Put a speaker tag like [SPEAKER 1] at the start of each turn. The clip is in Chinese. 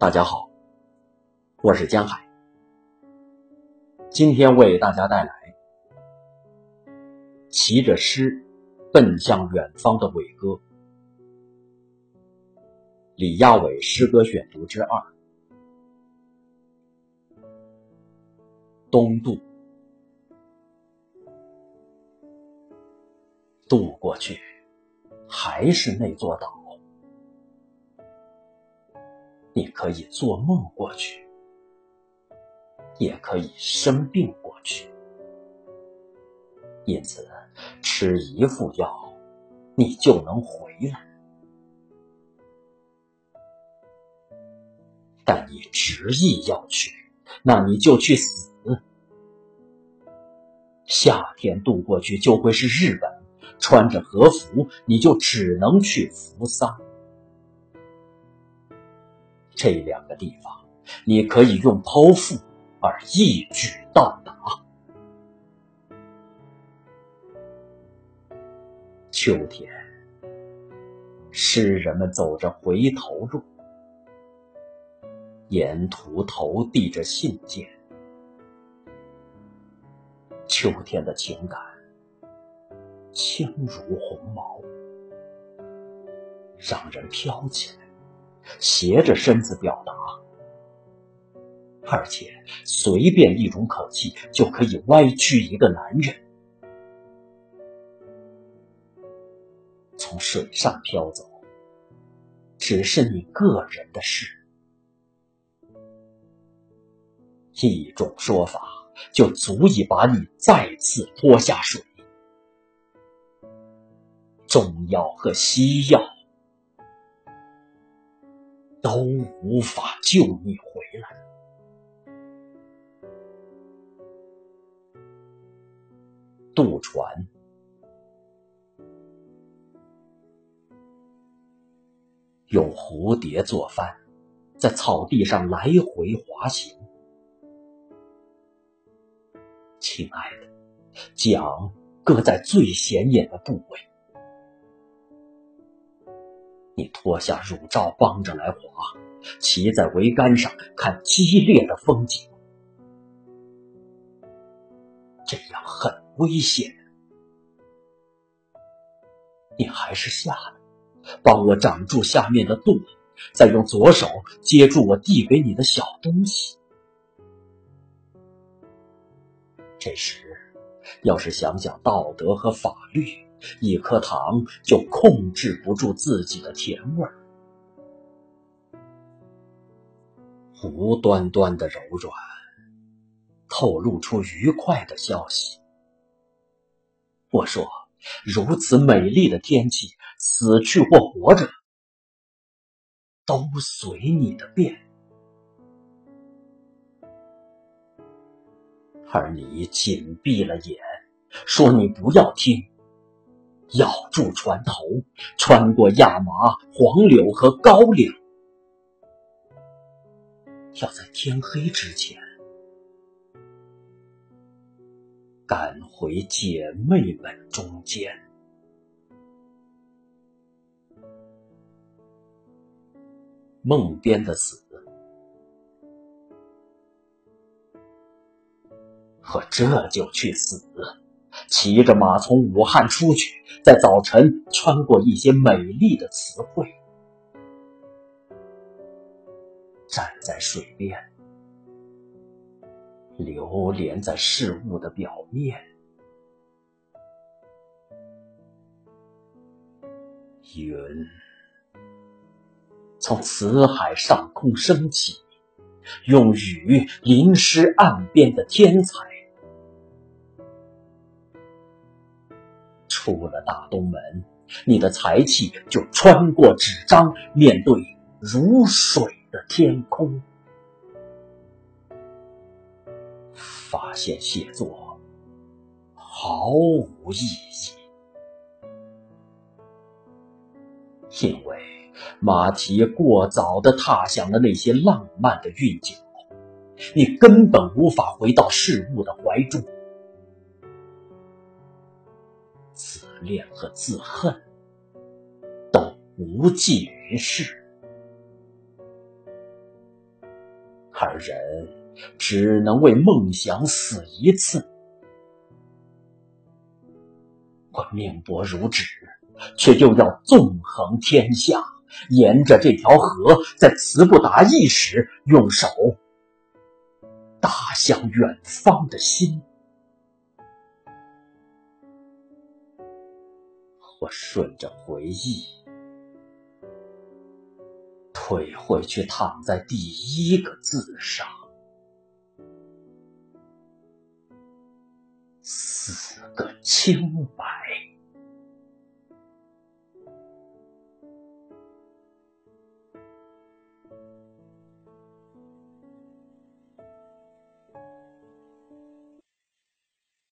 [SPEAKER 1] 大家好，我是江海，今天为大家带来骑着诗奔向远方的伟哥，李亚伟诗歌选读之二，东渡，渡过去，还是那座岛。你可以做梦过去，也可以生病过去。因此，吃一副药，你就能回来。但你执意要去，那你就去死。夏天渡过去就会是日本，穿着和服，你就只能去扶桑。这两个地方，你可以用剖腹而一举到达。秋天，诗人们走着回头路，沿途投递着信件。秋天的情感，轻如鸿毛，让人飘起来。斜着身子表达，而且随便一种口气就可以歪曲一个男人。从水上飘走，只是你个人的事。一种说法就足以把你再次拖下水。中药和西药。都无法救你回来。渡船，用蝴蝶做帆，在草地上来回滑行。亲爱的，桨搁在最显眼的部位。你脱下乳罩，帮着来划，骑在桅杆上看激烈的风景，这样很危险。你还是下来，帮我掌住下面的舵，再用左手接住我递给你的小东西。这时，要是想想道德和法律。一颗糖就控制不住自己的甜味儿，无端端的柔软，透露出愉快的消息。我说，如此美丽的天气，死去或活着，都随你的便。而你紧闭了眼，说你不要听。咬住船头，穿过亚麻、黄柳和高岭，要在天黑之前赶回姐妹们中间。梦边的死，我这就去死。骑着马从武汉出去，在早晨穿过一些美丽的词汇，站在水边，流连在事物的表面。云从死海上空升起，用雨淋湿岸边的天才。出了大东门，你的才气就穿过纸张，面对如水的天空。发现写作毫无意义，因为马蹄过早的踏响了那些浪漫的韵脚，你根本无法回到事物的怀中。恋和自恨都无济于事。而人只能为梦想死一次。我命薄如纸，却又要纵横天下，沿着这条河，在词不达意时，用手打向远方的心。我顺着回忆，退回去，躺在第一个字上，死个清白。